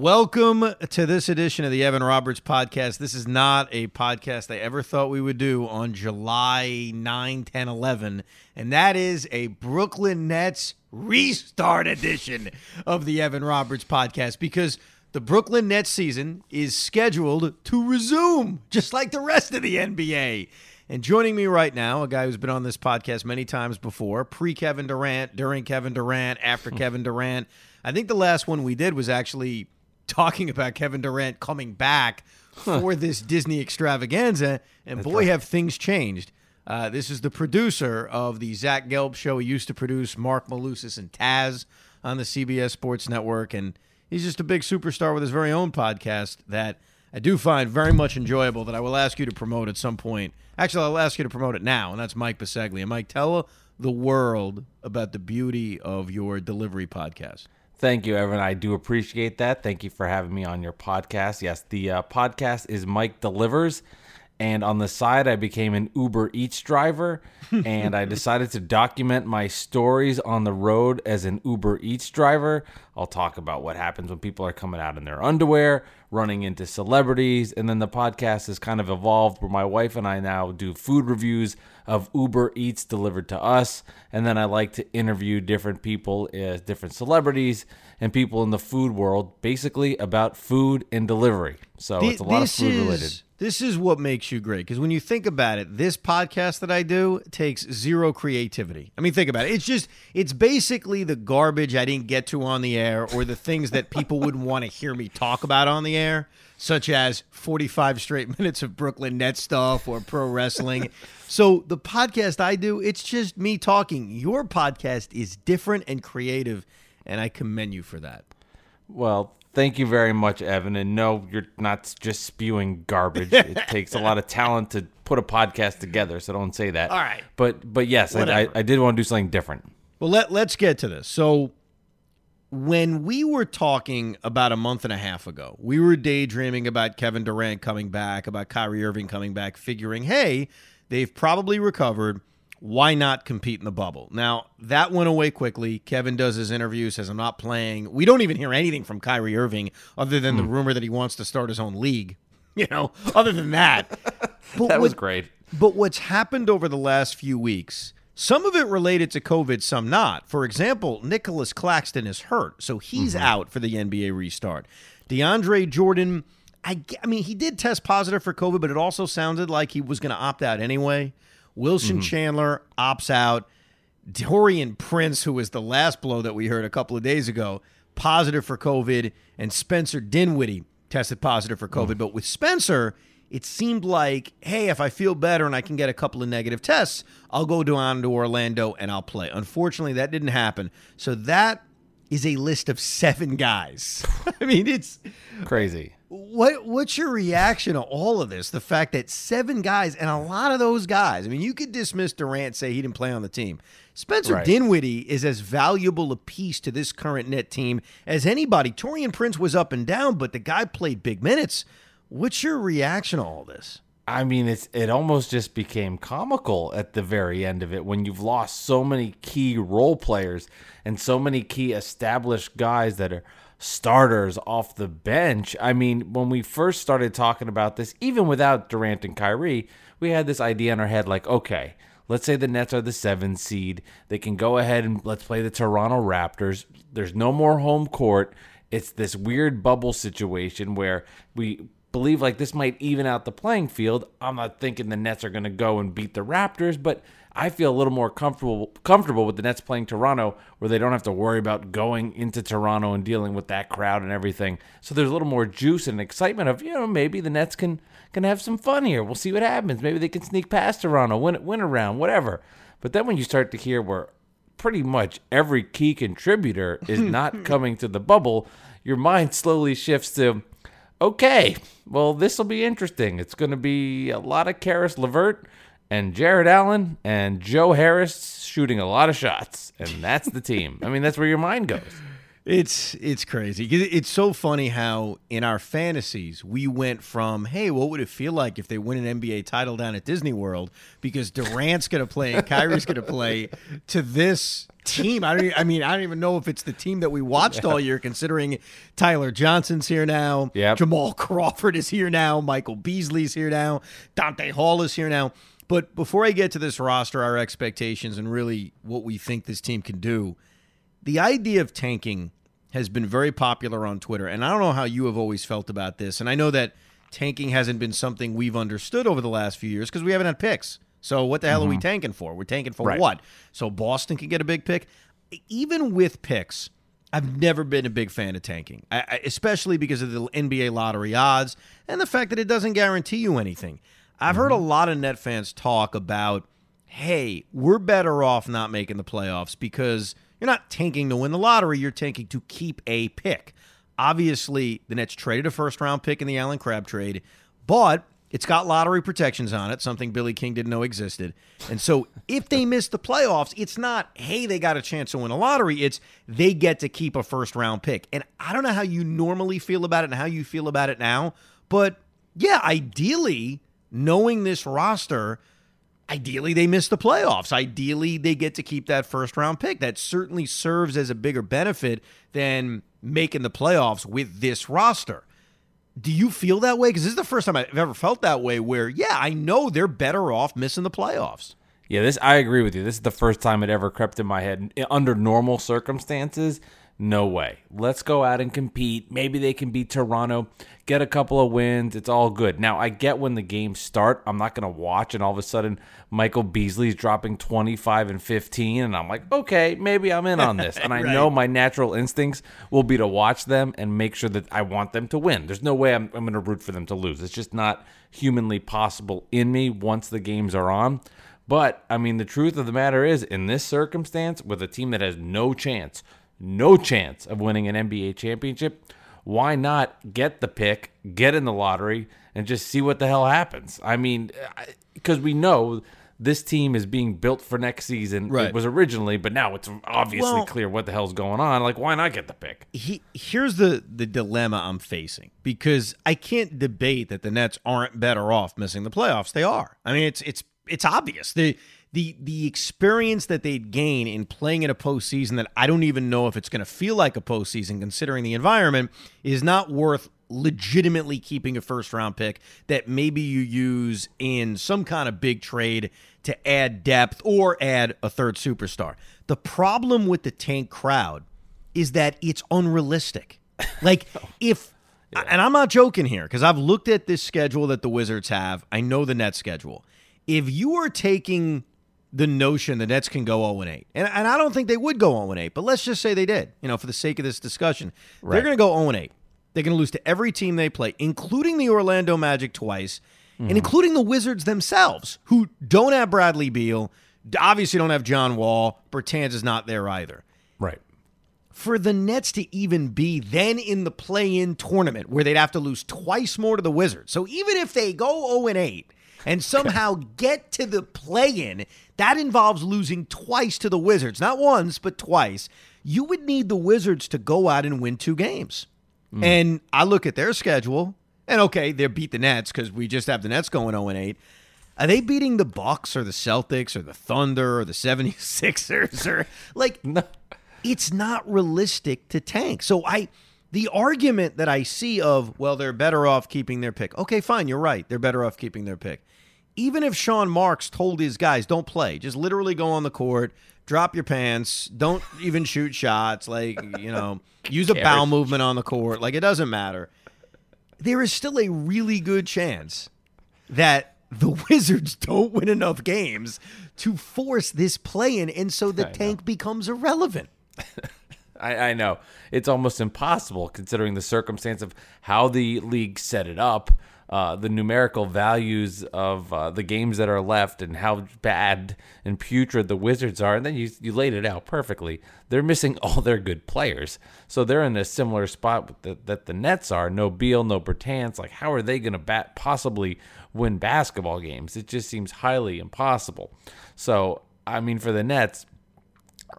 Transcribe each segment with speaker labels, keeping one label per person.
Speaker 1: Welcome to this edition of the Evan Roberts podcast. This is not a podcast I ever thought we would do on July 9, 10, 11, and that is a Brooklyn Nets restart edition of the Evan Roberts podcast because the Brooklyn Nets season is scheduled to resume just like the rest of the NBA. And joining me right now, a guy who's been on this podcast many times before, pre Kevin Durant, during Kevin Durant, after Kevin Durant. I think the last one we did was actually talking about Kevin Durant coming back for this Disney extravaganza. And boy, have things changed. Uh, this is the producer of the Zach Gelb show. He used to produce Marc Malusis and Taz on the CBS Sports Network. And he's just a big superstar with his very own podcast that I do find very much enjoyable that I will ask you to promote at some point. Actually, I'll ask you to promote it now, and that's Mike Bisceglia. Mike, tell the world about the beauty of your delivery podcast.
Speaker 2: Thank you, Evan. I do appreciate that. Thank you for having me on your podcast. Yes, the uh, podcast is Mike Delivers. And on the side, I became an Uber Eats driver. and I decided to document my stories on the road as an Uber Eats driver. I'll talk about what happens when people are coming out in their underwear, running into celebrities. And then the podcast has kind of evolved where my wife and I now do food reviews of Uber Eats delivered to us. And then I like to interview different people, uh, different celebrities, and people in the food world, basically about food and delivery. So it's a lot of food related.
Speaker 1: This is what makes you great because when you think about it, this podcast that I do takes zero creativity. I mean, think about it. It's just, it's basically the garbage I didn't get to on the air or the things that people wouldn't want to hear me talk about on the air, such as 45 straight minutes of Brooklyn Nets stuff or pro wrestling. so the podcast I do, it's just me talking. Your podcast is different and creative, and I commend you for that.
Speaker 2: Well, thank you very much, Evan. And no, you're not just spewing garbage. it takes a lot of talent to put a podcast together, so don't say that.
Speaker 1: All right.
Speaker 2: But but yes, I, I, I did want to do something different.
Speaker 1: Well, let, let's get to this. So, when we were talking about a month and a half ago, we were daydreaming about Kevin Durant coming back, about Kyrie Irving coming back, figuring, hey, they've probably recovered. Why not compete in the bubble? Now, that went away quickly. Kevin does his interview, says, I'm not playing. We don't even hear anything from Kyrie Irving other than the hmm. rumor that he wants to start his own league. You know, other than that. But
Speaker 2: That was great.
Speaker 1: but what's happened over the last few weeks, some of it related to COVID, some not. For example, Nicolas Claxton is hurt, so he's mm-hmm. out for the NBA restart. DeAndre Jordan, I, I mean, he did test positive for COVID, but it also sounded like he was going to opt out anyway. Wilson mm-hmm. Chandler opts out. Taurean Prince, who was the last blow that we heard a couple of days ago, positive for COVID, and Spencer Dinwiddie tested positive for COVID. Mm. But with Spencer, it seemed like, hey, if I feel better and I can get a couple of negative tests, I'll go down to Orlando and I'll play. Unfortunately, that didn't happen. So that is a list of seven guys. I mean, it's
Speaker 2: Crazy.
Speaker 1: What what's your reaction to all of this? The fact that seven guys and a lot of those guys, I mean, you could dismiss Durant, say he didn't play on the team. Spencer
Speaker 2: Right.
Speaker 1: Dinwiddie is as valuable a piece to this current net team as anybody. Taurean Prince was up and down, but the guy played big minutes. What's your reaction to all this?
Speaker 2: I mean, it's it almost just became comical at the very end of it when you've lost so many key role players and so many key established guys that are starters off the bench. I mean, when we first started talking about this, even without Durant and Kyrie, we had this idea in our head like, okay, let's say the Nets are the seven seed. They can go ahead and let's play the Toronto Raptors. There's no more home court. It's this weird bubble situation where we believe like this might even out the playing field. I'm not thinking the Nets are going to go and beat the Raptors, but I feel a little more comfortable comfortable with the Nets playing Toronto, where they don't have to worry about going into Toronto and dealing with that crowd and everything. So there's a little more juice and excitement of you know maybe the Nets can can have some fun here. We'll see what happens. Maybe they can sneak past Toronto, win win around, whatever. But then when you start to hear where pretty much every key contributor is not coming to the bubble, your mind slowly shifts to okay, well, this will be interesting. It's going to be a lot of Caris LeVert and Jarrett Allen and Joe Harris shooting a lot of shots, and that's the team. I mean, that's where your mind goes.
Speaker 1: It's it's crazy. It's so funny how in our fantasies we went from hey, what would it feel like if they win an NBA title down at Disney World because Durant's going to play and Kyrie's going to play to this team. I don't. I mean, I don't even know if it's the team that we watched all year, considering Tyler Johnson's here now.
Speaker 2: Yep.
Speaker 1: Jamal Crawford is here now. Michael Beasley's here now. Donta Hall is here now. But before I get to this roster, our expectations, and really what we think this team can do, the idea of tanking has been very popular on Twitter. And I don't know how you have always felt about this. And I know that tanking hasn't been something we've understood over the last few years because we haven't had picks. So what the hell are we mm-hmm. tanking for? We're tanking for
Speaker 2: Right.
Speaker 1: what? So Boston can get a big pick. Even with picks, I've never been a big fan of tanking, I, especially because of the NBA lottery odds and the fact that it doesn't guarantee you anything. I've heard a mm-hmm. lot of net fans talk about, hey, we're better off not making the playoffs because you're not tanking to win the lottery, you're tanking to keep a pick. Obviously, the Nets traded a first round pick in the Allen Crabbe trade, but it's got lottery protections on it, something Billy King didn't know existed. And so if they miss the playoffs, it's not, hey, they got a chance to win a lottery. It's they get to keep a first round pick. And I don't know how you normally feel about it and how you feel about it now, but yeah, ideally, knowing this roster, ideally they miss the playoffs. Ideally, they get to keep that first round pick. That certainly serves as a bigger benefit than making the playoffs with this roster. Do you feel that way? Because this is the first time I've ever felt that way. Where, yeah, I know they're better off missing the playoffs.
Speaker 2: Yeah, this I agree with you. This is the first time it ever crept in my head. Under normal circumstances, no way. Let's go out and compete. Maybe they can beat Toronto, get a couple of wins. It's all good. Now, I get when the games start, I'm not going to watch and all of a sudden Michael Beasley's dropping 25 and 15 and I'm like, "Okay, maybe I'm in on this." And I
Speaker 1: Right.
Speaker 2: know my natural instincts will be to watch them and make sure that I want them to win. There's no way I'm, I'm going to root for them to lose. It's just not humanly possible in me once the games are on. But I mean, the truth of the matter is, in this circumstance, with a team that has no chance, no chance of winning an NBA championship, why not get the pick, get in the lottery, and just see what the hell happens? I mean, because we know this team is being built for next season.
Speaker 1: Right.
Speaker 2: It was originally, but now it's obviously
Speaker 1: Well-
Speaker 2: clear what the hell's going on. Like, why not get the pick?
Speaker 1: he, here's the the dilemma I'm facing because I can't debate that the Nets aren't better off missing the playoffs. They are. I mean, it's it's it's obvious. The the the experience that they'd gain in playing in a postseason that I don't even know if it's going to feel like a postseason considering the environment is not worth legitimately keeping a first round pick that maybe you use in some kind of big trade to add depth or add a third superstar. The problem with the tank crowd is that it's unrealistic. Like if and I'm not joking here because I've looked at this schedule that the Wizards have. I know the net schedule. If you are taking the notion the Nets can go 0 8, and, and I don't think they would go 0 8, but let's just say they did, you know, for the sake of this discussion, they're going to go 0 8. They're going to lose to every team they play, including the Orlando Magic twice, and mm-hmm. including the Wizards themselves, who don't have Bradley Beal, obviously don't have John Wall. Bertans is not there either
Speaker 2: Right.
Speaker 1: for the Nets to even be then in the play-in tournament where they'd have to lose twice more to the Wizards. So even if they go 0 and 8 and somehow get to the play-in, that involves losing twice to the Wizards, not once, but twice. You would need the Wizards to go out and win two games. Hmm. And I look at their schedule, and okay, they beat the Nets because we just have the Nets going 0 and 8. Are they beating the Bucks or the Celtics or the Thunder or the 76ers or like no. it's not realistic to tank. So I the argument that I see of, well, they're better off keeping their pick. Okay, fine, you're right. They're better off keeping their pick. Even if Sean Marks told his guys, don't play, just literally go on the court, drop your pants, don't even shoot shots, like, you know, use a bow movement on the court, like it doesn't matter. There is still a really good chance that the Wizards don't win enough games to force this play in, and so the
Speaker 2: I
Speaker 1: tank becomes irrelevant.
Speaker 2: I, I know. It's almost impossible considering the circumstance of how the league set it up, uh, the numerical values of uh, the games that are left, and how bad and putrid the Wizards are. And then you you laid it out perfectly. They're missing all their good players, so they're in a similar spot that, that the Nets are. No Beal, no Bertans. Like, how are they going to bat possibly win basketball games? It just seems highly impossible. So, I mean, for the Nets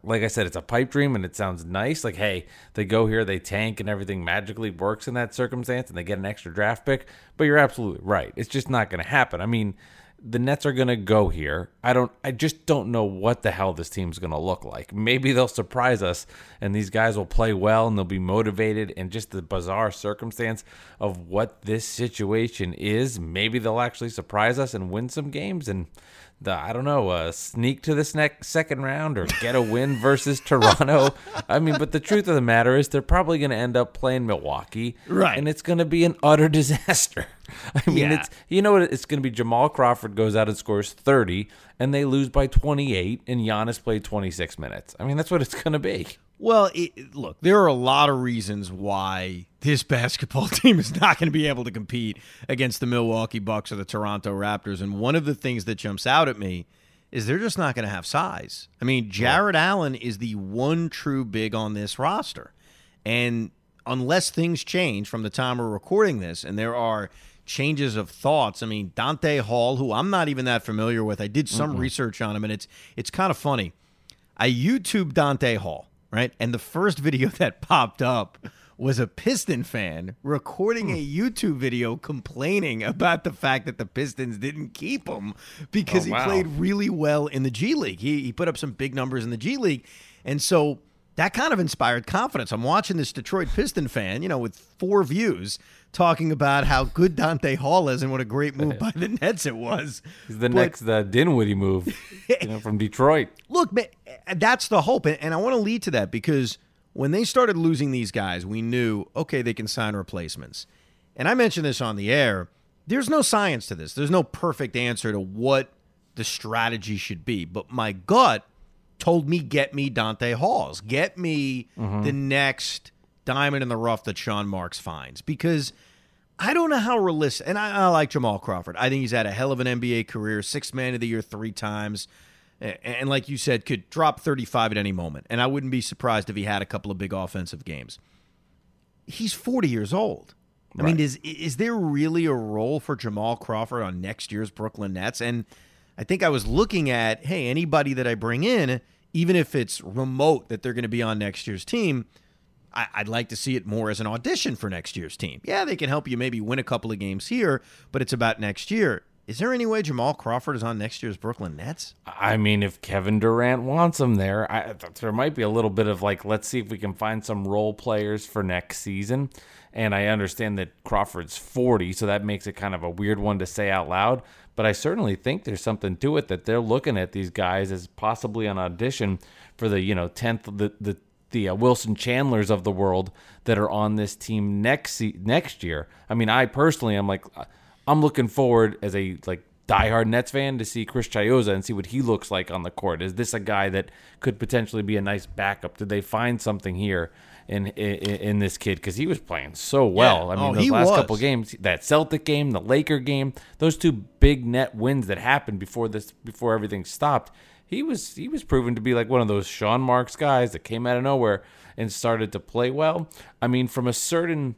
Speaker 2: like I said, it's a pipe dream and it sounds nice. Like, hey, they go here, they tank, and everything magically works in that circumstance and they get an extra draft pick. But you're absolutely right. It's just not going to happen. I mean, the Nets are going to go here. I don't, I just don't know what the hell this team's going to look like. Maybe they'll surprise us and these guys will play well and they'll be motivated. And just the bizarre circumstance of what this situation is, maybe they'll actually surprise us and win some games. And, the I don't know, uh, sneak to this next second round or get a win versus Toronto. I mean, but the truth of the matter is they're probably going to end up playing Milwaukee,
Speaker 1: Right.
Speaker 2: And it's going to be an utter disaster. I mean,
Speaker 1: Yeah.
Speaker 2: it's you know what it's going to be. Jamal Crawford goes out and scores thirty, and they lose by twenty eight, and Giannis played twenty six minutes. I mean, that's what it's going to be.
Speaker 1: Well, it, look, there are a lot of reasons why this basketball team is not going to be able to compete against the Milwaukee Bucks or the Toronto Raptors. And one of the things that jumps out at me is they're just not going to have size. I mean, Jarrett Allen is the one true big on this roster. And unless things change from the time we're recording this, and there are changes of thoughts, I mean, Donta Hall, who I'm not even that familiar with, I did some research on him, and it's it's kind of funny. I YouTube Donta Hall, right? And the first video that popped up was a Piston fan recording a hmm. YouTube video complaining about the fact that the Pistons didn't keep him because
Speaker 2: Oh,
Speaker 1: he played really well in the G League. He, he put up some big numbers in the G League. And so that kind of inspired confidence. I'm watching this Detroit Piston fan, you know, with four views talking about how good Donta Hall is and what a great move by the Nets it was.
Speaker 2: He's the
Speaker 1: But-
Speaker 2: next uh, Dinwiddie move, you know, from Detroit.
Speaker 1: look, man, that's the hope, and, and I want to lead to that because when they started losing these guys, we knew okay they can sign replacements, and I mentioned this on the air. There's no science to this. There's no perfect answer to what the strategy should be, but my gut told me get me Donta Halls, get me mm-hmm. the next diamond in the rough that Sean Marks finds because. I don't know how realistic, and I, I like Jamal Crawford. I think he's had a hell of an NBA career, six man of the year three times, a- and like you said, could drop 35 at any moment. And I wouldn't be surprised if he had a couple of big offensive games. He's 40 years old. I mean, is is there really a role for Jamal Crawford on next year's Brooklyn Nets? And I think I was looking at, hey, anybody that I bring in, even if it's remote that they're going to be on next year's team, I, I'd like to see it more as an audition for next year's team. Yeah, they can help you maybe win a couple of games here, but it's about next year. Is there any way Jamal Crawford is on next year's Brooklyn Nets?
Speaker 2: I mean, if Kevin Durant wants him there, I, there might be a little bit of like, let's see if we can find some role players for next season. And I understand that Crawford's 40, so that makes it kind of a weird one to say out loud. But I certainly think there's something to it that they're looking at these guys as possibly an audition for the, you know, 10th, the, the, the uh, Wilson Chandlers of the world that are on this team next next year. I mean, I personally, I'm like, I'm looking forward as a like diehard Nets fan to see Chris Chiozza and see what he looks like on the court. Is this a guy that could potentially be a nice backup? Did they find something here in in, in this kid because he was playing so well?
Speaker 1: Yeah.
Speaker 2: I oh, mean,
Speaker 1: Oh,
Speaker 2: those last
Speaker 1: was.
Speaker 2: couple games, that Celtic game, the Laker game, those two big net wins that happened before this before everything stopped. He was he was proven to be like one of those Sean Marks guys that came out of nowhere and started to play well. I mean, from a certain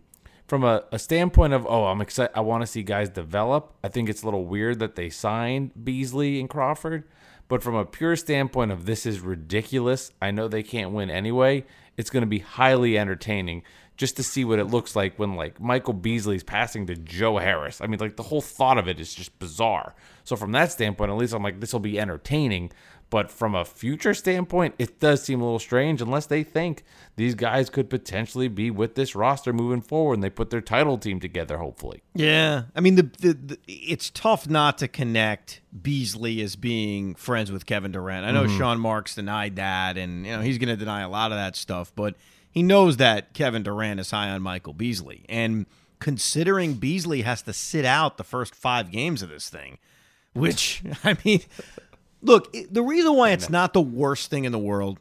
Speaker 2: from a, a standpoint of oh i'm excited i want to see guys develop i think it's a little weird that they signed beasley and crawford but from a pure standpoint of this is ridiculous i know they can't win anyway it's going to be highly entertaining just to see what it looks like when like michael beasley's passing to joe harris. I mean like the whole thought of it is just bizarre. So from that standpoint at least i'm like this will be entertaining but from a future standpoint, it does seem a little strange unless they think these guys could potentially be with this roster moving forward and they put their title team together, hopefully.
Speaker 1: Yeah, I mean the, the, the it's tough not to connect Beasley as being friends with Kevin Durant. I know mm-hmm. Sean Marks denied that, and you know he's going to deny a lot of that stuff, but he knows that Kevin Durant is high on Michael Beasley, and considering Beasley has to sit out the first five games of this thing, which I mean, look, it- the reason why it's not the worst thing in the world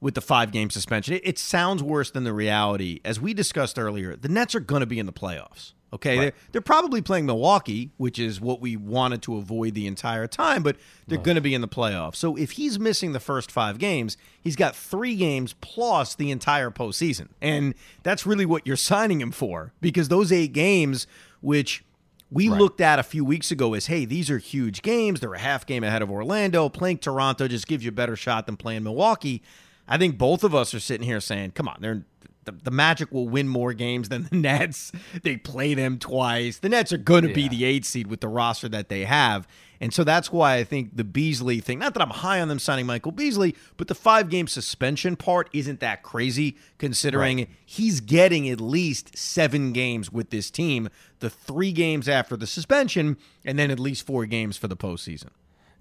Speaker 1: with the five game suspension, it, it sounds worse than the reality. As we discussed earlier, the Nets are going to be in the playoffs. Okay, they're, they're probably playing Milwaukee, which is what we wanted to avoid the entire time, but they're going to be in the playoffs. So if he's missing the first five games, he's got three games plus the entire postseason. And that's really what you're signing him for because those eight games, which we looked at a few weeks ago as, hey, these are huge games. They're a half game ahead of Orlando. Playing Toronto just gives you a better shot than playing Milwaukee. I think both of us are sitting here saying, come on, they're. The, the Magic will win more games than the Nets. They play them twice. The Nets are going to be the eight seed with the roster that they have. And so that's why I think the Beasley thing, not that I'm high on them signing Michael Beasley, but the five game suspension part isn't that crazy considering he's getting at least seven games with this team, the three games after the suspension, and then at least four games for the postseason.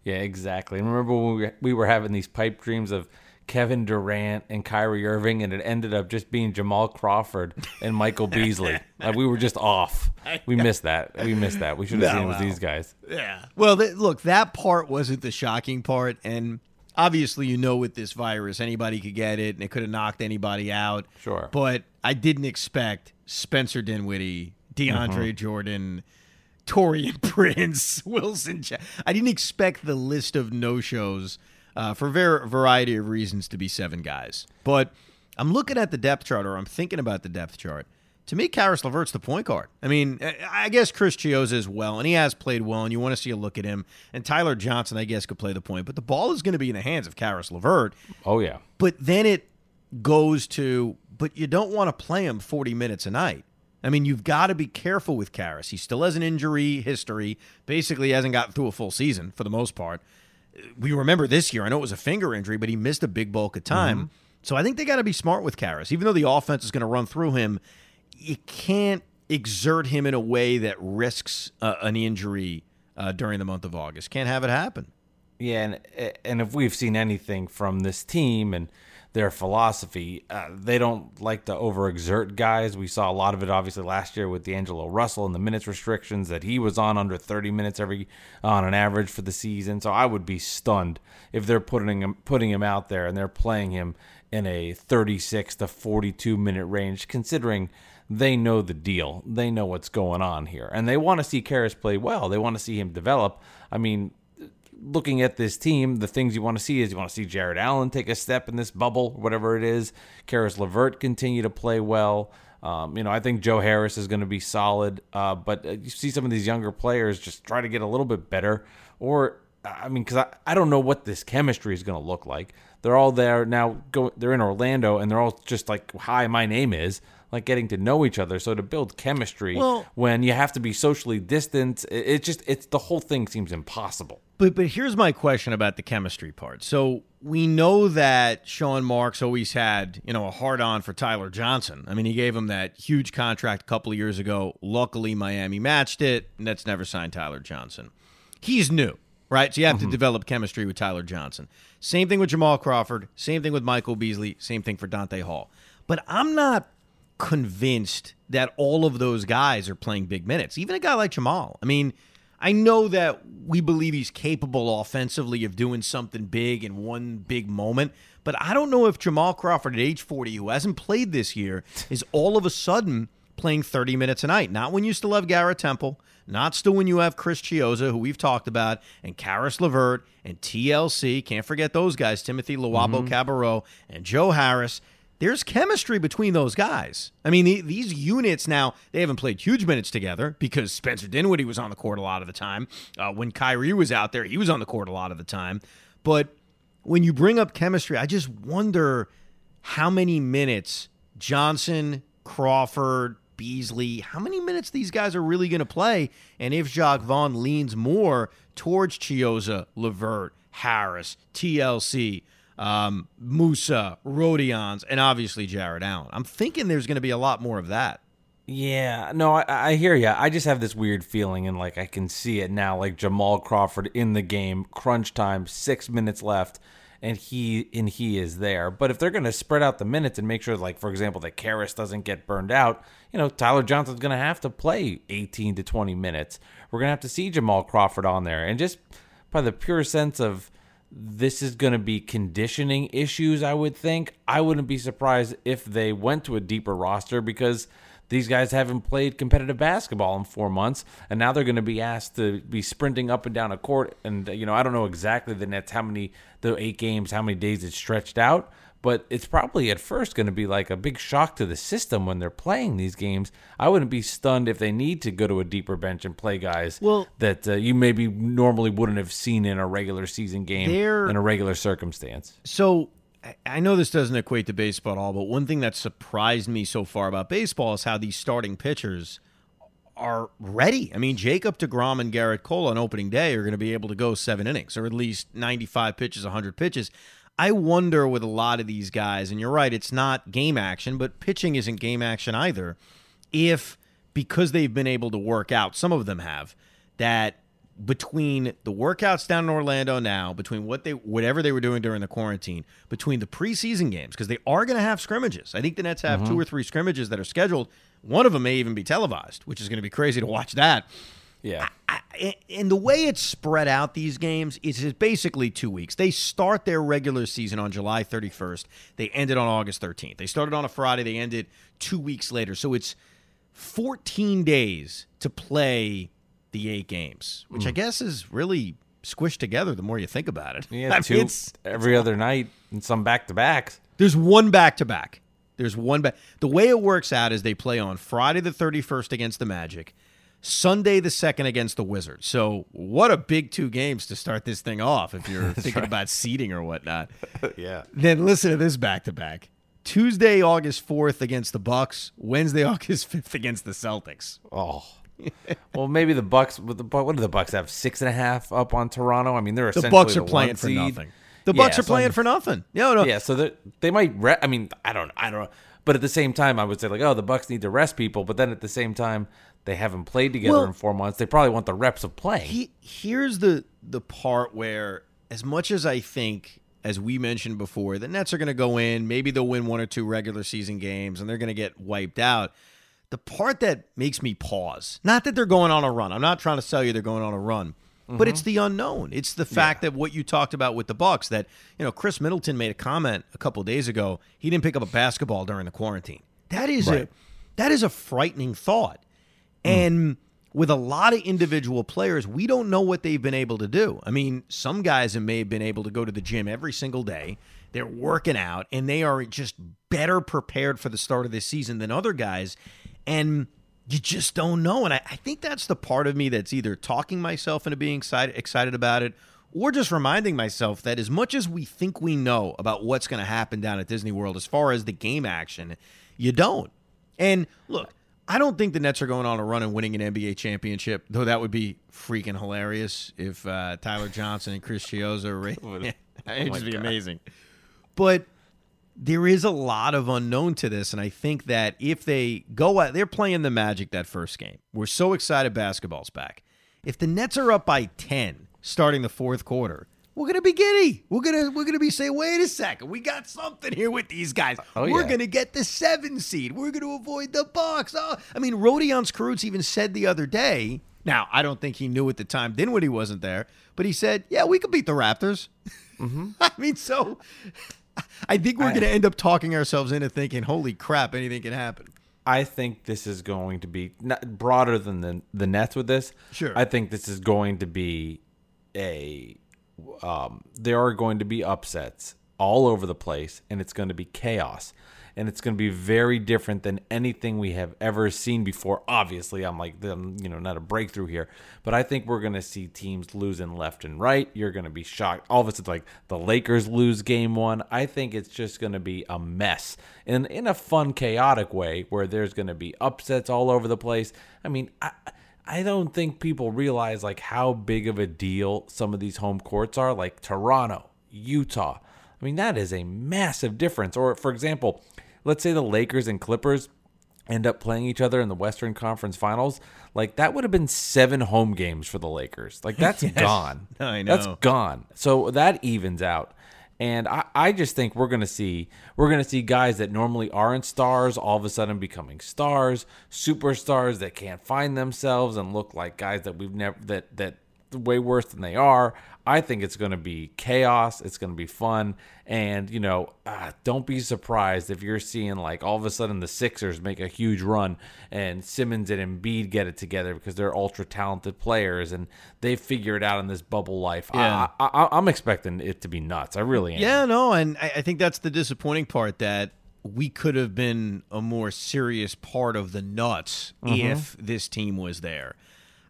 Speaker 2: Yeah, exactly. And remember when we were having these pipe dreams of Kevin Durant and Kyrie Irving, and it ended up just being Jamal Crawford and Michael Beasley. Like we were just off. We missed that. We missed that. We should have
Speaker 1: No,
Speaker 2: seen it was
Speaker 1: well.
Speaker 2: these guys.
Speaker 1: Yeah. Well, th- look, that part wasn't the shocking part. And obviously, you know, with this virus, anybody could get it and it could have knocked anybody out.
Speaker 2: Sure.
Speaker 1: But I didn't expect Spencer Dinwiddie, DeAndre mm-hmm. Jordan, Taurean Prince, Wilson. Ch- I didn't expect the list of no shows uh, for a ver- variety of reasons to be seven guys. But I'm looking at the depth chart, or I'm thinking about the depth chart. To me, Caris LeVert's the point guard. I mean, I- guess Chris Chiozza as well, and he has played well, and you want to see a look at him. And Tyler Johnson, I guess, could play the point, but the ball is going to be in the hands of Caris LeVert.
Speaker 2: Oh yeah.
Speaker 1: But then it goes to, but you don't want to play him 40 minutes a night. I mean, you've got to be careful with Caris. He still has an injury history. Basically, hasn't gotten through a full season for the most part. We remember this year. I know it was a finger injury, but he missed a big bulk of time. So I think they got to be smart with Caris. Even though the offense is going to run through him, you can't exert him in a way that risks uh, an injury uh, during the month of August. Can't have it happen.
Speaker 2: Yeah, and and if we've seen anything from this team and their philosophy, uh, they don't like to overexert guys. We saw a lot of it obviously last year with D'Angelo Russell and the minutes restrictions that he was on under 30 minutes every on an average for the season. So I would be stunned if they're putting him putting him out there and they're playing him in a 36 to 42 minute range, considering they know the deal. They know what's going on here, and they want to see Caris play well. They want to see him develop. I mean, looking at this team, the things you want to see is you want to see Jarrett Allen take a step in this bubble, whatever it is. Caris LeVert continue to play well. Um, you know, I think Joe Harris is going to be solid, uh, but uh, you see some of these younger players just try to get a little bit better. Or, I mean, because I, I don't know what this chemistry is going to look like. They're all there now. Go, they're in Orlando, and they're all just like, "Hi, my name is." Like getting to know each other. So to build chemistry
Speaker 1: Well-
Speaker 2: when you have to be socially distant, it, it just it's the whole thing seems impossible.
Speaker 1: But but here's my question about the chemistry part. So we know that Sean Marks always had you know a hard on for Tyler Johnson. I mean, he gave him that huge contract a couple of years ago. Luckily, Miami matched it. Nets never signed Tyler Johnson. He's new, right? So you have to mm-hmm. develop chemistry with Tyler Johnson. Same thing with Jamal Crawford. Same thing with Michael Beasley. Same thing for Donta Hall. But I'm not convinced that all of those guys are playing big minutes. Even a guy like Jamal. I mean, I know that we believe he's capable offensively of doing something big in one big moment, but I don't know if Jamal Crawford at age 40, who hasn't played this year, is all of a sudden playing 30 minutes a night. Not when you still have Garrett Temple, not still when you have Chris Chiozza, who we've talked about, and Caris LeVert and TLC. Can't forget those guys, Timothy Luwawu mm-hmm. Cabarrot and Joe Harris there's chemistry between those guys. I mean, the, these units now, they haven't played huge minutes together because Spencer Dinwiddie was on the court a lot of the time. Uh, when Kyrie was out there, he was on the court a lot of the time. But when you bring up chemistry, I just wonder how many minutes Johnson, Crawford, Beasley, how many minutes these guys are really going to play, and if Jacque Vaughn leans more towards Chiozza, LeVert, Harris, TLC, um, Musa, Rodions, and obviously Jarrett Allen. I'm thinking there's going to be a lot more of that.
Speaker 2: Yeah, no, I, I hear you. I just have this weird feeling, and like I can see it now, like Jamal Crawford in the game, crunch time, six minutes left, and he and he is there. But if they're going to spread out the minutes and make sure, like for example, that Caris doesn't get burned out, you know, Tyler Johnson's going to have to play 18 to 20 minutes. We're going to have to see Jamal Crawford on there, and just by the pure sense of this is going to be conditioning issues, I would think. I wouldn't be surprised if they went to a deeper roster because these guys haven't played competitive basketball in four months, and now they're going to be asked to be sprinting up and down a court. And, you know, I don't know exactly the Nets, how many, the eight games, how many days it's stretched out, but it's probably at first going to be like a big shock to the system when they're playing these games. I wouldn't be stunned if they need to go to a deeper bench and play guys
Speaker 1: Well-
Speaker 2: that uh, you maybe normally wouldn't have seen in a regular season game in a regular circumstance.
Speaker 1: So I- I know this doesn't equate to baseball at all, but one thing that surprised me so far about baseball is how these starting pitchers are ready. I mean, Jacob DeGrom and Gerrit Cole on opening day are going to be able to go seven innings or at least 95 pitches, 100 pitches. I wonder with a lot of these guys, and you're right, it's not game action, but pitching isn't game action either. If because they've been able to work out, some of them have, that between the workouts down in Orlando now, between what they whatever they were doing during the quarantine, between the preseason games, because they are going to have scrimmages. I think the Nets have two mm-hmm. or three scrimmages that are scheduled. One of them may even be televised, which is going to be crazy to watch that.
Speaker 2: Yeah.
Speaker 1: I, and the way it's spread out these games is it's basically two weeks. They start their regular season on July 31st. They ended on August 13th. They started on a Friday. They ended two weeks later. So it's 14 days to play the eight games, which I mm. guess is really squished together the more you think about it.
Speaker 2: Yeah,
Speaker 1: I mean,
Speaker 2: two
Speaker 1: it's-
Speaker 2: every other night and some back to backs.
Speaker 1: there's one back to back. There's one back. The way it works out is they play on Friday the 31st against the Magic, Sunday the 2nd against the Wizards. So, what a big two games to start this thing off if you're thinking about seeding or whatnot.
Speaker 2: yeah.
Speaker 1: Then listen to this back to back. Tuesday, August 4th against the Bucks, Wednesday, August 5th against the Celtics.
Speaker 2: Oh. well, maybe the Bucks. What the what do the Bucks have? Six and a half up on Toronto. I mean, they're
Speaker 1: The
Speaker 2: essentially
Speaker 1: Bucks are
Speaker 2: the
Speaker 1: playing for nothing. The Bucks
Speaker 2: Yeah,
Speaker 1: are playing
Speaker 2: so-
Speaker 1: for nothing. No, no.
Speaker 2: Yeah, so they they might. Re- I mean, I don't. I don't know. But at the same time, I would say like, oh, the Bucks need to rest people. But then at the same time, they haven't played together
Speaker 1: Well-
Speaker 2: in four months. They probably want the reps of playing.
Speaker 1: He, here's the the part where, as much as I think, as we mentioned before, the Nets are going to go in. Maybe they'll win one or two regular season games, and they're going to get wiped out. The part that makes me pause, not that they're going on a run. I'm not trying to sell you they're going on a run, but it's mm-hmm. the unknown. It's the fact that what you talked about with the Bucks. That you know, Khris Middleton made a comment a couple days ago. He didn't pick up a basketball during the quarantine. That is a that is a frightening thought. And with a lot of individual players, we don't know what they've been able to do. I mean, some guys may have been able to go to the gym every single day. They're working out and they are just better prepared for the start of this season than other guys. And you just don't know. And I, I think that's the part of me that's either talking myself into being excited, excited about it or just reminding myself that as much as we think we know about what's going to happen down at Disney World as far as the game action, you don't. And look, I don't think the Nets are going on a run and winning an NBA championship, though that would be freaking hilarious if uh, Tyler Johnson and Chris Chiozza are. Ra- It'd just be amazing. But there is a lot of unknown to this, and I think that if they go out, they're playing the Magic that first game. We're so excited basketball's back. If the Nets are up by ten starting the fourth quarter, we're gonna be giddy. We're gonna we're gonna be saying, wait a second, we got something here with these guys.
Speaker 2: Oh,
Speaker 1: we're
Speaker 2: yeah.
Speaker 1: gonna get the seven seed. We're gonna avoid the Bucks. Oh, I mean, Rodions Kurucs even said the other day. Now, I don't think he knew at the time, then when he wasn't there, but he said, "Yeah, we could beat the Raptors." Mm-hmm. I mean, so I think we're
Speaker 2: I-
Speaker 1: going to end up talking ourselves into thinking, "Holy crap, anything can happen."
Speaker 2: I think this is going to be not, broader than the the Nets with this.
Speaker 1: Sure.
Speaker 2: I think this is going to be a. Um, there are going to be upsets all over the place, and it's going to be chaos, and it's going to be very different than anything we have ever seen before. Obviously, I'm like, them, you know, not a breakthrough here, but I think we're going to see teams losing left and right. You're going to be shocked. All of a sudden, like the Lakers lose game one. I think it's just going to be a mess and in a fun, chaotic way where there's going to be upsets all over the place. I mean, I. I don't think people realize like how big of a deal some of these home courts are, like Toronto, Utah. I mean, that is a massive difference. Or, for example, let's say the Lakers and Clippers end up playing each other in the Western Conference Finals. Like, that would have been seven home games for the Lakers. Like, that's gone.
Speaker 1: I know.
Speaker 2: That's gone. So that evens out. And I, I just think we're gonna see we're gonna see guys that normally aren't stars all of a sudden becoming stars, superstars that can't find themselves and look like guys that we've never that that way worse than they are. I think it's going to be chaos. It's going to be fun. And, you know, uh, don't be surprised if you're seeing like all of a sudden the Sixers make a huge run and Simmons and Embiid get it together because they're ultra talented players and they figure it out in this bubble life.
Speaker 1: Yeah.
Speaker 2: I, I, I'm expecting it to be nuts. I really am.
Speaker 1: Yeah, no, and I, I think that's the disappointing part that we could have been a more serious part of the nuts if this team was there.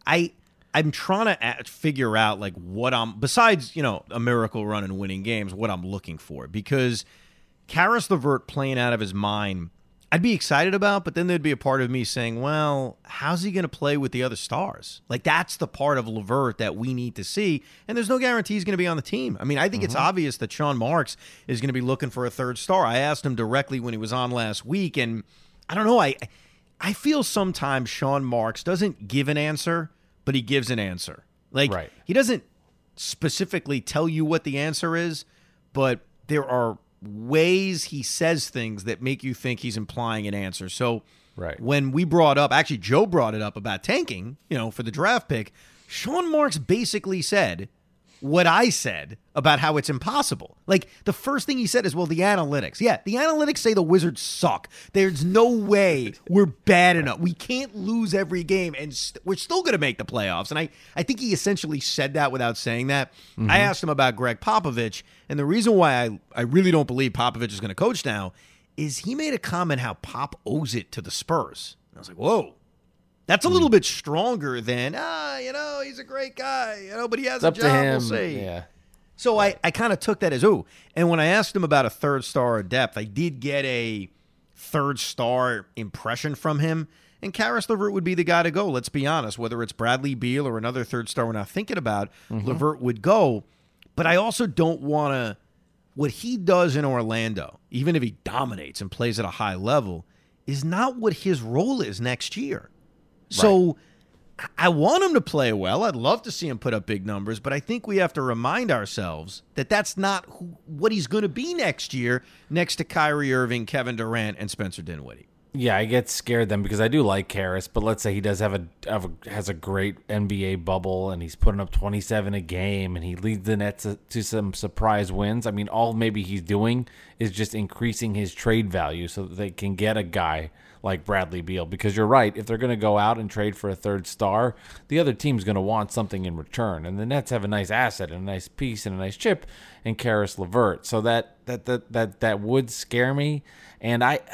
Speaker 1: I I'm trying to a- figure out like what I'm besides you know a miracle run and winning games, what I'm looking for because Caris LeVert playing out of his mind. I'd be excited about, but then there'd be a part of me saying, well, how's he going to play with the other stars? Like, that's the part of LeVert that we need to see. And there's no guarantee he's going to be on the team. I mean, I think it's mm-hmm. obvious that Sean Marks is going to be looking for a third star. I asked him directly when he was on last week, and I don't know. I, I feel sometimes Sean Marks doesn't give an answer, but he gives an answer. Like,
Speaker 2: Right.
Speaker 1: he doesn't specifically tell you what the answer is, but there are ways he says things that make you think he's implying an answer. So
Speaker 2: Right.
Speaker 1: when we brought up, actually Joe brought it up about tanking, you know, for the draft pick, Sean Marks basically said what I said about how it's impossible. Like the first thing he said is, "Well, the analytics. Yeah, the analytics say the Wizards suck. There's no way we're bad enough. We can't lose every game, and st- we're still going to make the playoffs." And I, I think he essentially said that without saying that. Mm-hmm. I asked him about Gregg Popovich, and the reason why I, I really don't believe Popovich is going to coach now is he made a comment how Pop owes it to the Spurs. And I was like, "Whoa." That's a little bit stronger than ah, you know, he's a great guy, you know, but he has
Speaker 2: It's
Speaker 1: a job. We'll see.
Speaker 2: Yeah.
Speaker 1: So I, I kind of took that as ooh. And when I asked him about a third star of depth, I did get a third star impression from him. And Caris LeVert would be the guy to go. Let's be honest. Whether it's Bradley Beal or another third star we're not thinking about, LeVert would go. But I also don't want to. What he does in Orlando, even if he dominates and plays at a high level, is not what his role is next year. So I- I want him to play well. I'd love to see him put up big numbers, but I think we have to remind ourselves that that's not who, what he's going to be next year next to Kyrie Irving, Kevin Durant, and Spencer Dinwiddie.
Speaker 2: Yeah, I get scared then because I do like Caris, but let's say he does have a, have a has a great NBA bubble and he's putting up 27 a game and he leads the Nets to, to some surprise wins. I mean, all maybe he's doing is just increasing his trade value so that they can get a guy like Bradley Beal because you're right, if they're going to go out and trade for a third star, the other team's going to want something in return. And the Nets have a nice asset and a nice piece and a nice chip in Caris LeVert. So that that that that that would scare me and I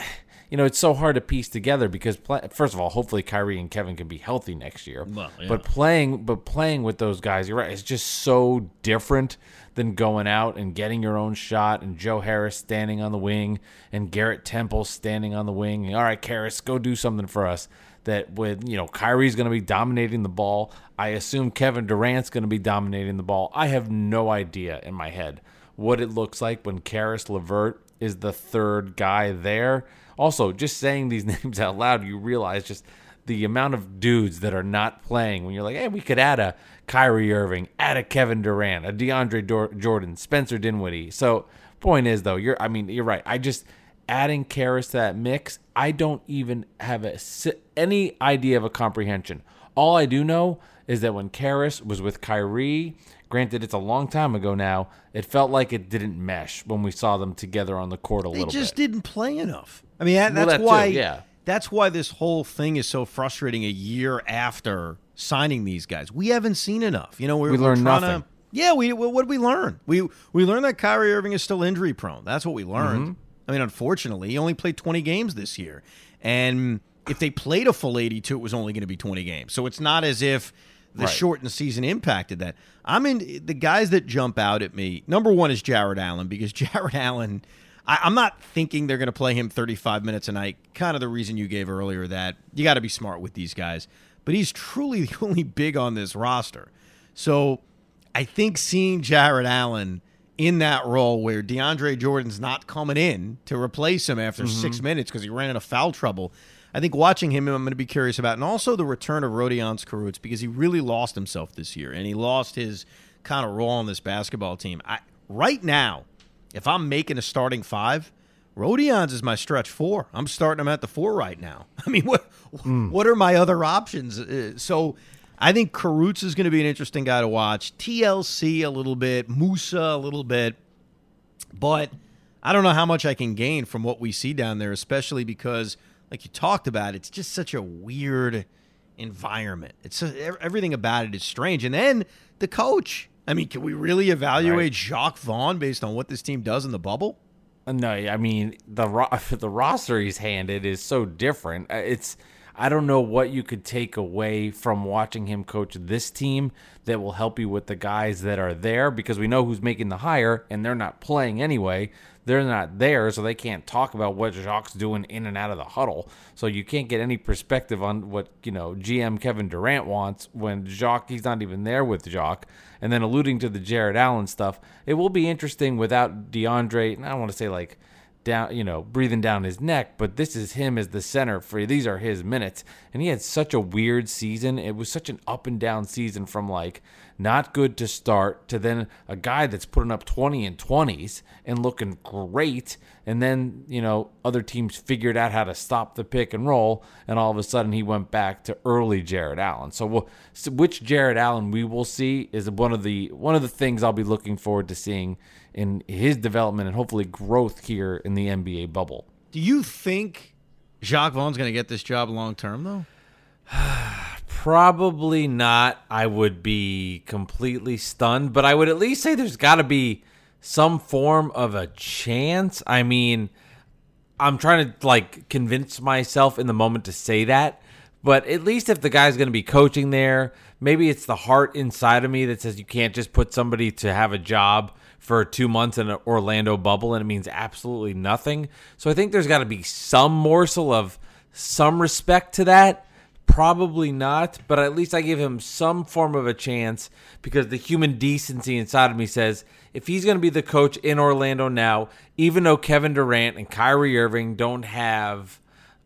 Speaker 2: you know, it's so hard to piece together because play, first of all, hopefully Kyrie and Kevin can be healthy next year.
Speaker 1: Well, yeah.
Speaker 2: But playing, but playing with those guys, you're right. It's just so different than going out and getting your own shot and Joe Harris standing on the wing and Garrett Temple standing on the wing. All right, Harris, go do something for us. That with you know Kyrie's going to be dominating the ball. I assume Kevin Durant's going to be dominating the ball. I have no idea in my head what it looks like when Caris LeVert is the third guy there. Also, just saying these names out loud, you realize just the amount of dudes that are not playing when you're like, hey, we could add a Kyrie Irving, add a Kevin Durant, a DeAndre Dor- Jordan, Spencer Dinwiddie. So, point is though, you're I mean, you're right. I just adding Caris to that mix, I don't even have a any idea of a comprehension. All I do know is that when Caris was with Kyrie, granted it's a long time ago now, it felt like it didn't mesh when we saw them together on the court a little bit.
Speaker 1: They just
Speaker 2: bit.
Speaker 1: didn't play enough. I mean, that,
Speaker 2: Well,
Speaker 1: that's
Speaker 2: that too,
Speaker 1: why.
Speaker 2: yeah.
Speaker 1: That's why this whole thing is so frustrating. A year after signing these guys, we haven't seen enough. You know, we're,
Speaker 2: We
Speaker 1: we're
Speaker 2: learned
Speaker 1: trying
Speaker 2: nothing.
Speaker 1: To, yeah, we what what did we learn? We we learned that Kyrie Irving is still injury prone. That's what we learned.
Speaker 2: Mm-hmm.
Speaker 1: I mean, unfortunately, he only played 20 games this year, and if they played a full 82, it was only going to be 20 games. So it's not as if the
Speaker 2: Right.
Speaker 1: shortened season impacted that. I mean, the guys that jump out at me. Number one is Jarrett Allen because Jarrett Allen. I, I'm not thinking they're going to play him 35 minutes a night. Kind of the reason you gave earlier that you got to be smart with these guys. But he's truly the only big on this roster. So I think seeing Jarrett Allen in that role where DeAndre Jordan's not coming in to replace him after mm-hmm. six minutes because he ran into foul trouble. I think watching him, I'm going to be curious about, and also the return of Rodions Kurucs because he really lost himself this year and he lost his kind of role on this basketball team. I, right now, if I'm making a starting five, Rodion's is my stretch four. I'm starting him at the four right now. I mean, what mm. what are my other options? Uh, so I think Kurucs is going to be an interesting guy to watch. TLC a little bit, Musa a little bit, but I don't know how much I can gain from what we see down there, especially because, like you talked about, it's just such a weird environment. It's a, everything about it is strange, and then the coach. I mean, can we really evaluate right. Jacque Vaughn based on what this team does in the bubble?
Speaker 2: No, I mean the ro- the roster he's handed is so different. Uh, it's I don't know what you could take away from watching him coach this team that will help you with the guys that are there because we know who's making the hire and they're not playing anyway. They're not there, so they can't talk about what Jacque's doing in and out of the huddle. So you can't get any perspective on what, you know, GM Kevin Durant wants when Jacque, he's not even there with Jacque. And then alluding to the Jarrett Allen stuff, it will be interesting without DeAndre, and I don't want to say like down, you know, breathing down his neck, but this is him as the center for these are his minutes. And he had such a weird season. It was such an up and down season from like not good to start to then a guy that's putting up 20 and 20s and looking great. And then, you know, other teams figured out how to stop the pick and roll. And all of a sudden he went back to early Jarrett Allen. So, we'll, so which Jarrett Allen we will see is one of the one of the things I'll be looking forward to seeing in his development and hopefully growth here in the NBA bubble.
Speaker 1: Do you think Jacque Vaughn's going to get this job long term, though?
Speaker 2: Probably not. I would be completely stunned, but I would at least say there's got to be some form of a chance. I mean, I'm trying to like convince myself in the moment to say that, but at least if the guy's going to be coaching there, maybe it's the heart inside of me that says you can't just put somebody to have a job for two months in an Orlando bubble and it means absolutely nothing. So I think there's got to be some morsel of some respect to that. Probably not, but at least I give him some form of a chance because the human decency inside of me says if he's going to be the coach in Orlando now, even though Kevin Durant and Kyrie Irving don't have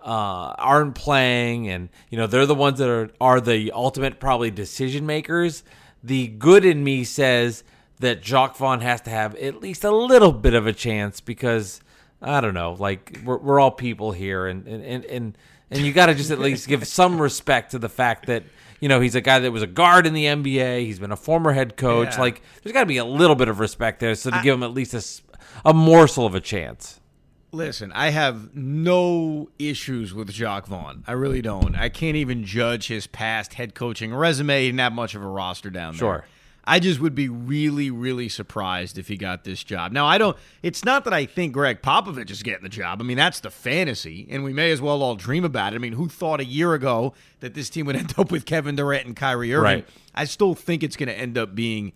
Speaker 2: uh, aren't playing, and you know they're the ones that are are the ultimate probably decision makers. The good in me says that Jacque Vaughn has to have at least a little bit of a chance because I don't know, like we're, we're all people here, and and and and you got to just at least give some respect to the fact that you know he's a guy that was a guard in the NBA. He's been a former head coach. Yeah. Like there's got to be a little bit of respect there, so to I, give him at least a, a morsel of a chance.
Speaker 1: Listen, I have no issues with Jacque Vaughn. I really don't. I can't even judge his past head coaching resume. He didn't have much of a roster down there.
Speaker 2: Sure.
Speaker 1: I just would be really, really surprised if he got this job. Now, I don't, it's not that I think Gregg Popovich is getting the job. I mean, that's the fantasy, and we may as well all dream about it. I mean, who thought a year ago that this team would end up with Kevin Durant and Kyrie Irving?
Speaker 2: Right.
Speaker 1: I still think it's going to end up being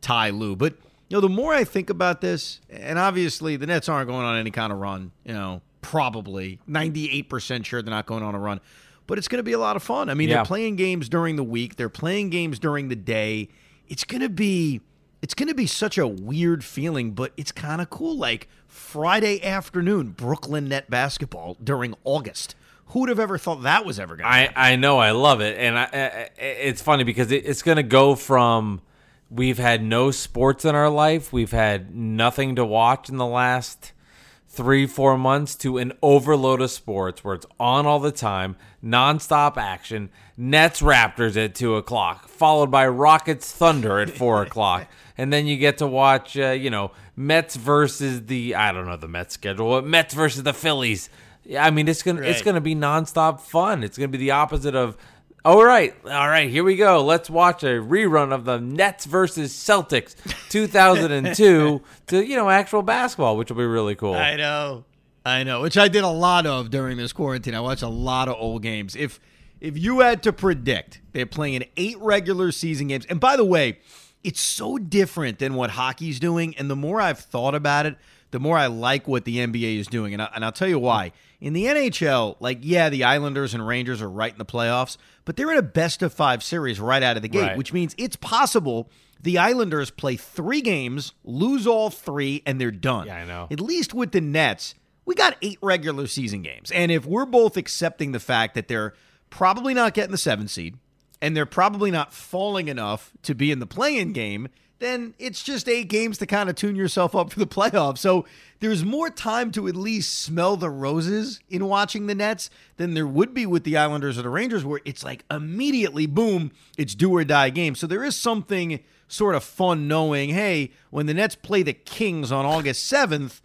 Speaker 1: Ty Lue. But, you know, the more I think about this, and obviously the Nets aren't going on any kind of run, you know, probably 98% sure they're not going on a run. But it's going to be a lot of fun. I mean, yeah. they're playing games during the week, they're playing games during the day it's gonna be it's gonna be such a weird feeling, but it's kind of cool. Like Friday afternoon, Brooklyn net basketball during August. Who would have ever thought that was ever gonna?
Speaker 2: I I know I love it, and I, I it's funny because it, it's gonna go from we've had no sports in our life, we've had nothing to watch in the last three, four months to an overload of sports where it's on all the time, nonstop action. Nets Raptors at two o'clock, followed by Rockets Thunder at four o'clock, and then you get to watch, uh, you know, Mets versus the I don't know the Mets schedule, but Mets versus the Phillies. I mean, it's gonna right. it's gonna be nonstop fun. It's gonna be the opposite of all right, all right, here we go. Let's watch a rerun of the Nets versus Celtics 2002 to, you know, actual basketball, which will be really cool.
Speaker 1: I know. I know, which I did a lot of during this quarantine. I watched a lot of old games. If if you had to predict, they're playing eight regular season games. And by the way, it's so different than what hockey's doing, and the more I've thought about it, the more I like what the NBA is doing. And, I, and I'll tell you why. In the NHL, like, yeah, the Islanders and Rangers are right in the playoffs, but they're in a best of five series right out of the gate, right. which means it's possible the Islanders play three games, lose all three, and they're done.
Speaker 2: Yeah, I know.
Speaker 1: At least with the Nets, we got eight regular season games. And if we're both accepting the fact that they're probably not getting the seven seed and they're probably not falling enough to be in the play in game, then it's just eight games to kind of tune yourself up for the playoffs. So there's more time to at least smell the roses in watching the Nets than there would be with the Islanders or the Rangers, where it's like immediately, boom, it's do or die game. So there is something sort of fun knowing, hey, when the Nets play the Kings on August 7th,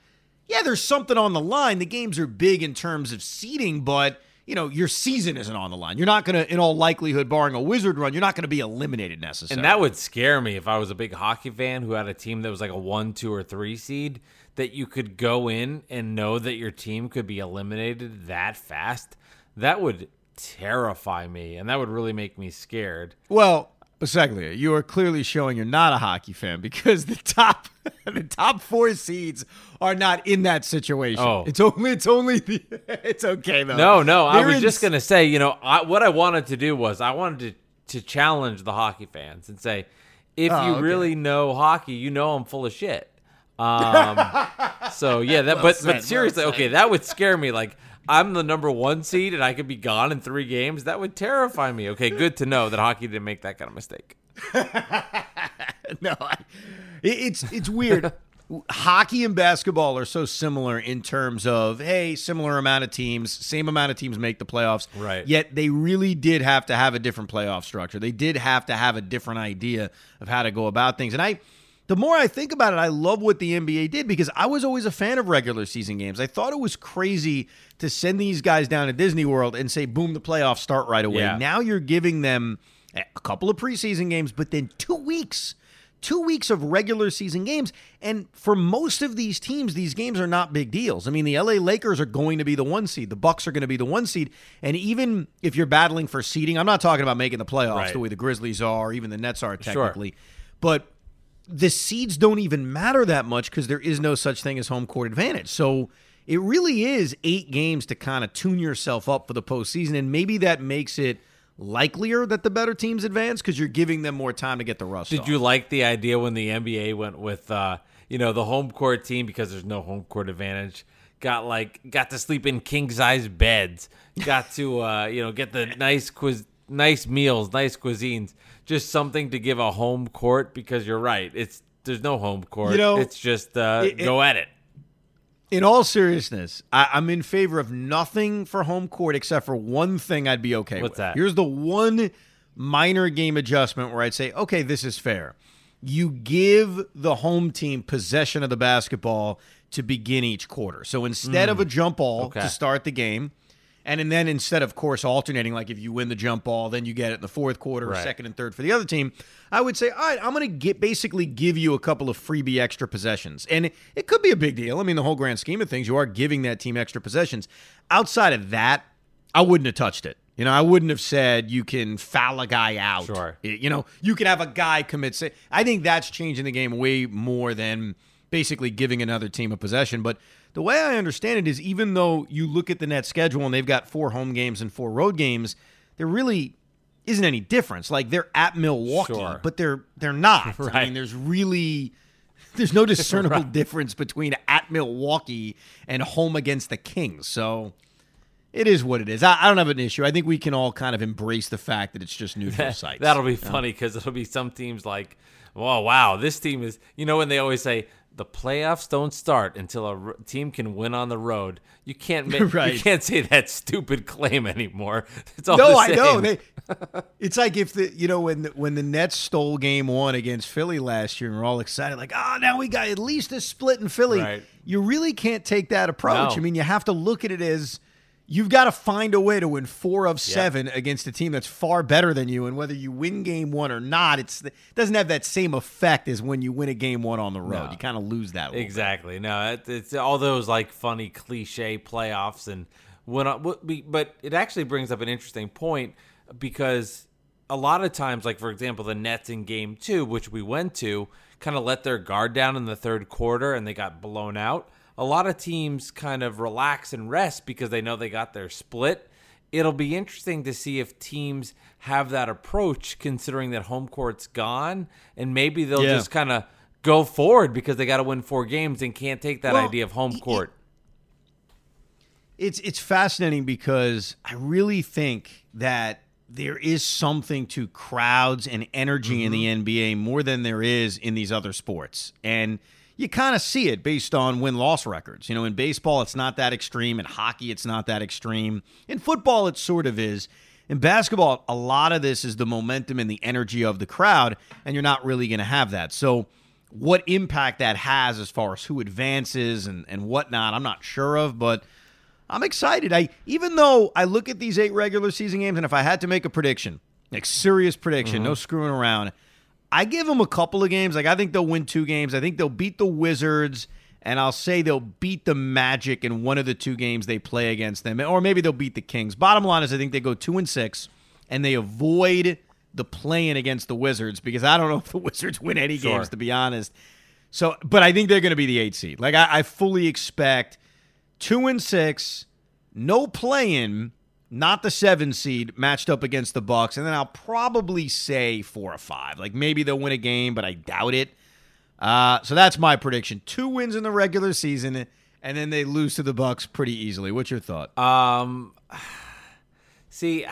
Speaker 1: yeah, there's something on the line. The games are big in terms of seeding, but you know, your season isn't on the line. You're not going to, in all likelihood, barring a wizard run, you're not going to be eliminated necessarily.
Speaker 2: And that would scare me if I was a big hockey fan who had a team that was like a one, two, or three seed, that you could go in and know that your team could be eliminated that fast. That would terrify me, and that would really make me scared.
Speaker 1: Well, Bisceglia, you are clearly showing you're not a hockey fan because the top the top four seeds are not in that situation.
Speaker 2: Oh.
Speaker 1: it's only it's only the it's okay though.
Speaker 2: No, no, I
Speaker 1: They're
Speaker 2: was
Speaker 1: in
Speaker 2: just gonna say, you know, I, what I wanted to do was I wanted to to challenge the hockey fans and say, if
Speaker 1: Oh,
Speaker 2: you
Speaker 1: okay.
Speaker 2: really know hockey, you know I'm full of shit. Um, so yeah, that. but
Speaker 1: said,
Speaker 2: but seriously, okay, that would scare me. Like I'm the number one seed and I could be gone in three games. That would terrify me. Okay, good to know that hockey didn't make that kind of mistake.
Speaker 1: no, I, it's it's weird. Hockey and basketball are so similar in terms of hey, similar amount of teams, same amount of teams make the playoffs.
Speaker 2: Right.
Speaker 1: Yet they really did have to have a different playoff structure. They did have to have a different idea of how to go about things. And I the more I think about it, I love what the NBA did because I was always a fan of regular season games. I thought it was crazy to send these guys down to Disney World and say, boom, the playoffs start right away.
Speaker 2: Yeah.
Speaker 1: Now you're giving them a couple of preseason games, but then two weeks, two weeks of regular season games. And for most of these teams, these games are not big deals. I mean, the LA Lakers are going to be the one seed, the Bucks are going to be the one seed. And even if you're battling for seeding, I'm not talking about making the playoffs
Speaker 2: Right.
Speaker 1: the way the Grizzlies are, or even the Nets are technically. But the seeds don't even matter that much because there is no such thing as home court advantage. So it really is eight games to kind of tune yourself up for the postseason, and maybe that makes it likelier that the better teams advance because you're giving them more time to get the rust.
Speaker 2: Did
Speaker 1: off.
Speaker 2: you like the idea when the NBA went with uh, you know the home court team because there's no home court advantage? Got like got to sleep in king size beds. Got to uh, you know get the nice quiz, nice meals, nice cuisines. Just something to give a home court because you're right. It's there's no home court.
Speaker 1: You know,
Speaker 2: it's just uh,
Speaker 1: it-
Speaker 2: go at it.
Speaker 1: In all seriousness, I, I'm in favor of nothing for home court except for one thing I'd be okay
Speaker 2: What's
Speaker 1: with.
Speaker 2: that?
Speaker 1: Here's the one minor game adjustment where I'd say, okay, this is fair. You give the home team possession of the basketball to begin each quarter. So instead of a jump ball
Speaker 2: Mm. Okay.
Speaker 1: to start the game, and, and then instead of course alternating, like if you win the jump ball, then you get it in the fourth quarter,
Speaker 2: Right.
Speaker 1: second and third for the other team. I would say, all right, I'm going to get basically give you a couple of freebie extra possessions, and it, it could be a big deal. I mean, the whole grand scheme of things, you are giving that team extra possessions. Outside of that, I wouldn't have touched it. You know, I wouldn't have said you can foul a guy out.
Speaker 2: Sure.
Speaker 1: You know, you can have a guy commit. Say, I think that's changing the game way more than basically giving another team a possession. But the way I understand it is, even though you look at the net schedule and they've got four home games and four road games, there really isn't any difference. Like they're at Milwaukee,
Speaker 2: Sure.
Speaker 1: but they're they're not. I mean, there's really there's no discernible difference between at Milwaukee and home against the Kings. So it is what it is. I, I don't have an issue. I think we can all kind of embrace the fact that it's just neutral sites.
Speaker 2: That'll be funny because it'll be some teams like, oh wow, this team is. You know when they always say the playoffs don't start until a r- team can win on the road. You can't make, you can't say that stupid claim anymore. It's all
Speaker 1: No, I know. They, it's like if the you know when the, when the Nets stole Game One against Philly last year, and we're all excited, like, oh, now we got at least a split in Philly.
Speaker 2: Right.
Speaker 1: You really can't take that approach.
Speaker 2: No.
Speaker 1: I mean, you have to look at it as you've got to find a way to win four of seven against a team that's far better than you, and whether you win Game One or not, it's it doesn't have that same effect as when you win a Game One on the road.
Speaker 2: No.
Speaker 1: You kind of lose that. little bit.
Speaker 2: Exactly. No, it, it's all those like funny cliche playoffs and when but it actually brings up an interesting point because a lot of times, like for example, the Nets in Game Two, which we went to, kind of let their guard down in the third quarter and they got blown out. A lot of teams kind of relax and rest because they know they got their split. It'll be interesting to see if teams have that approach, considering that home court's gone, and maybe they'll
Speaker 1: Yeah.
Speaker 2: just kind of go forward because they got to win four games and can't take that
Speaker 1: Well,
Speaker 2: idea of home court.
Speaker 1: It's it's fascinating because I really think that there is something to crowds and energy in the mm-hmm. NBA more than there is in these other sports. And you kind of see it based on win loss records. You know, in baseball, it's not that extreme. In hockey, it's not that extreme. In football, it sort of is. In basketball, a lot of this is the momentum and the energy of the crowd, and you're not really going to have that. So, what impact that has as far as who advances and, and whatnot, I'm not sure of, but I'm excited. I even though I look at these eight regular season games, and if I had to make a prediction, like serious prediction, mm-hmm. no screwing around, I give them a couple of games. Like I think they'll win two games. I think they'll beat the Wizards, and I'll say they'll beat the Magic in one of the two games they play against them, or maybe they'll beat the Kings. Bottom line is, I think they go two and six, and they avoid the playing against the Wizards because I don't know if the Wizards win any
Speaker 2: Sure.
Speaker 1: games to be honest. So, but I think they're going to be the eight seed. Like I, I fully expect two and six, no playing, not the seven seed matched up against the Bucks, and then I'll probably say four or five. Like maybe they'll win a game, but I doubt it. Uh, so that's my prediction: two wins in the regular season, and then they lose to the Bucks pretty easily. What's your thought?
Speaker 2: Um, see,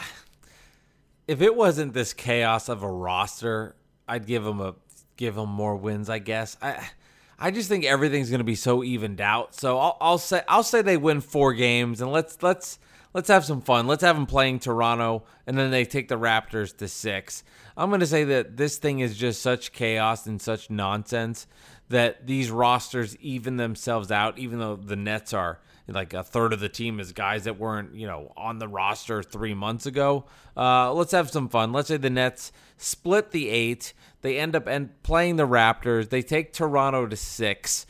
Speaker 2: if it wasn't this chaos of a roster, I'd give them a give them more wins. I guess. I I just think everything's going to be so evened out. So I'll, I'll say I'll say they win four games, and let's let's let's have some fun. Let's have them playing Toronto, and then they take the Raptors to six. I'm going to say that this thing is just such chaos and such nonsense that these rosters even themselves out, even though the Nets are like a third of the team is guys that weren't, you know, on the roster three months ago. Uh, let's have some fun. Let's say the Nets split the eight. They end up and playing the Raptors. They take Toronto to six.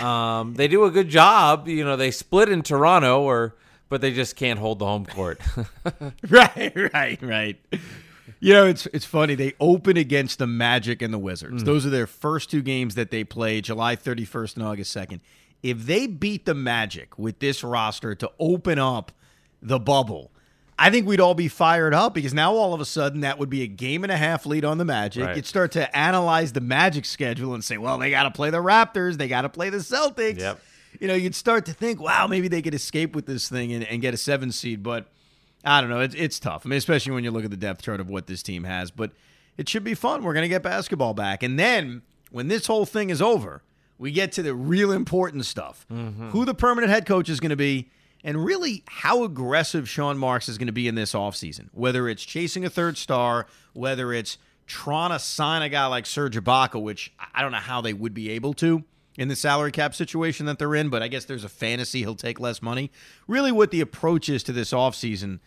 Speaker 2: Um, they do a good job. You know, they split in Toronto, or but they just can't hold the home court.
Speaker 1: right, right, right. You know, it's it's funny. They open against the Magic and the Wizards. Mm. Those are their first two games that they play, July 31st and August 2nd. If they beat the Magic with this roster to open up the bubble, I think we'd all be fired up because now all of a sudden that would be a game and a half lead on the Magic.
Speaker 2: Right.
Speaker 1: You'd start to analyze the Magic schedule and say, well, they got to play the Raptors, they got to play the Celtics.
Speaker 2: Yep.
Speaker 1: You know, you'd start to think, wow, maybe they could escape with this thing and, and get a seven seed, but I don't know. It's it's tough. I mean, especially when you look at the depth chart of what this team has. But it should be fun. We're gonna get basketball back, and then when this whole thing is over, we get to the real important stuff: mm-hmm. who the permanent head coach is going to be, and really how aggressive Sean Marks is going to be in this offseason. Whether it's chasing a third star, whether it's trying to sign a guy like Serge Ibaka, which I don't know how they would be able to in the salary cap situation that they're in, but I guess there's a fantasy he'll take less money. Really, what the approach is to this offseason.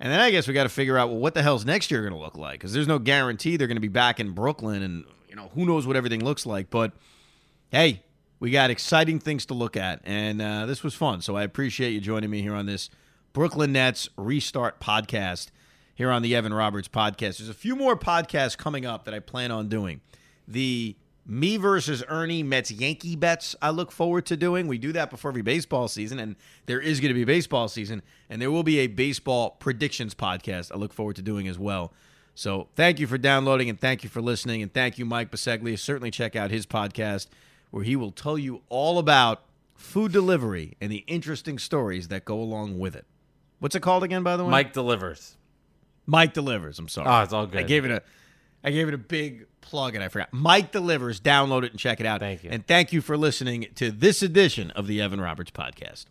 Speaker 1: And then I guess we got to figure out well, what the hell's next year going to look like? Because there's no guarantee they're going to be back in Brooklyn, and you know who knows what everything looks like. But hey, we got exciting things to look at, and uh, this was fun. So I appreciate you joining me here on this Brooklyn Nets restart podcast here on the Evan Roberts podcast. There's a few more podcasts coming up that I plan on doing. The me versus Ernie Mets Yankee bets I look forward to doing. We do that before every baseball season, and there is going to be baseball season, and there will be a baseball predictions podcast I look forward to doing as well. So thank you for downloading and thank you for listening, and thank you, Mike Bisceglia. Certainly check out his podcast where he will tell you all about food delivery and the interesting stories that go along with it. What's it called again, by the way?
Speaker 2: Mike delivers.
Speaker 1: Mike delivers. I'm sorry.
Speaker 2: Oh, it's all good.
Speaker 1: I gave it a I gave it a big plug and I forgot. Mike delivers. Download it and check it out.
Speaker 2: Thank you.
Speaker 1: And thank you for listening to this edition of the Evan Roberts podcast.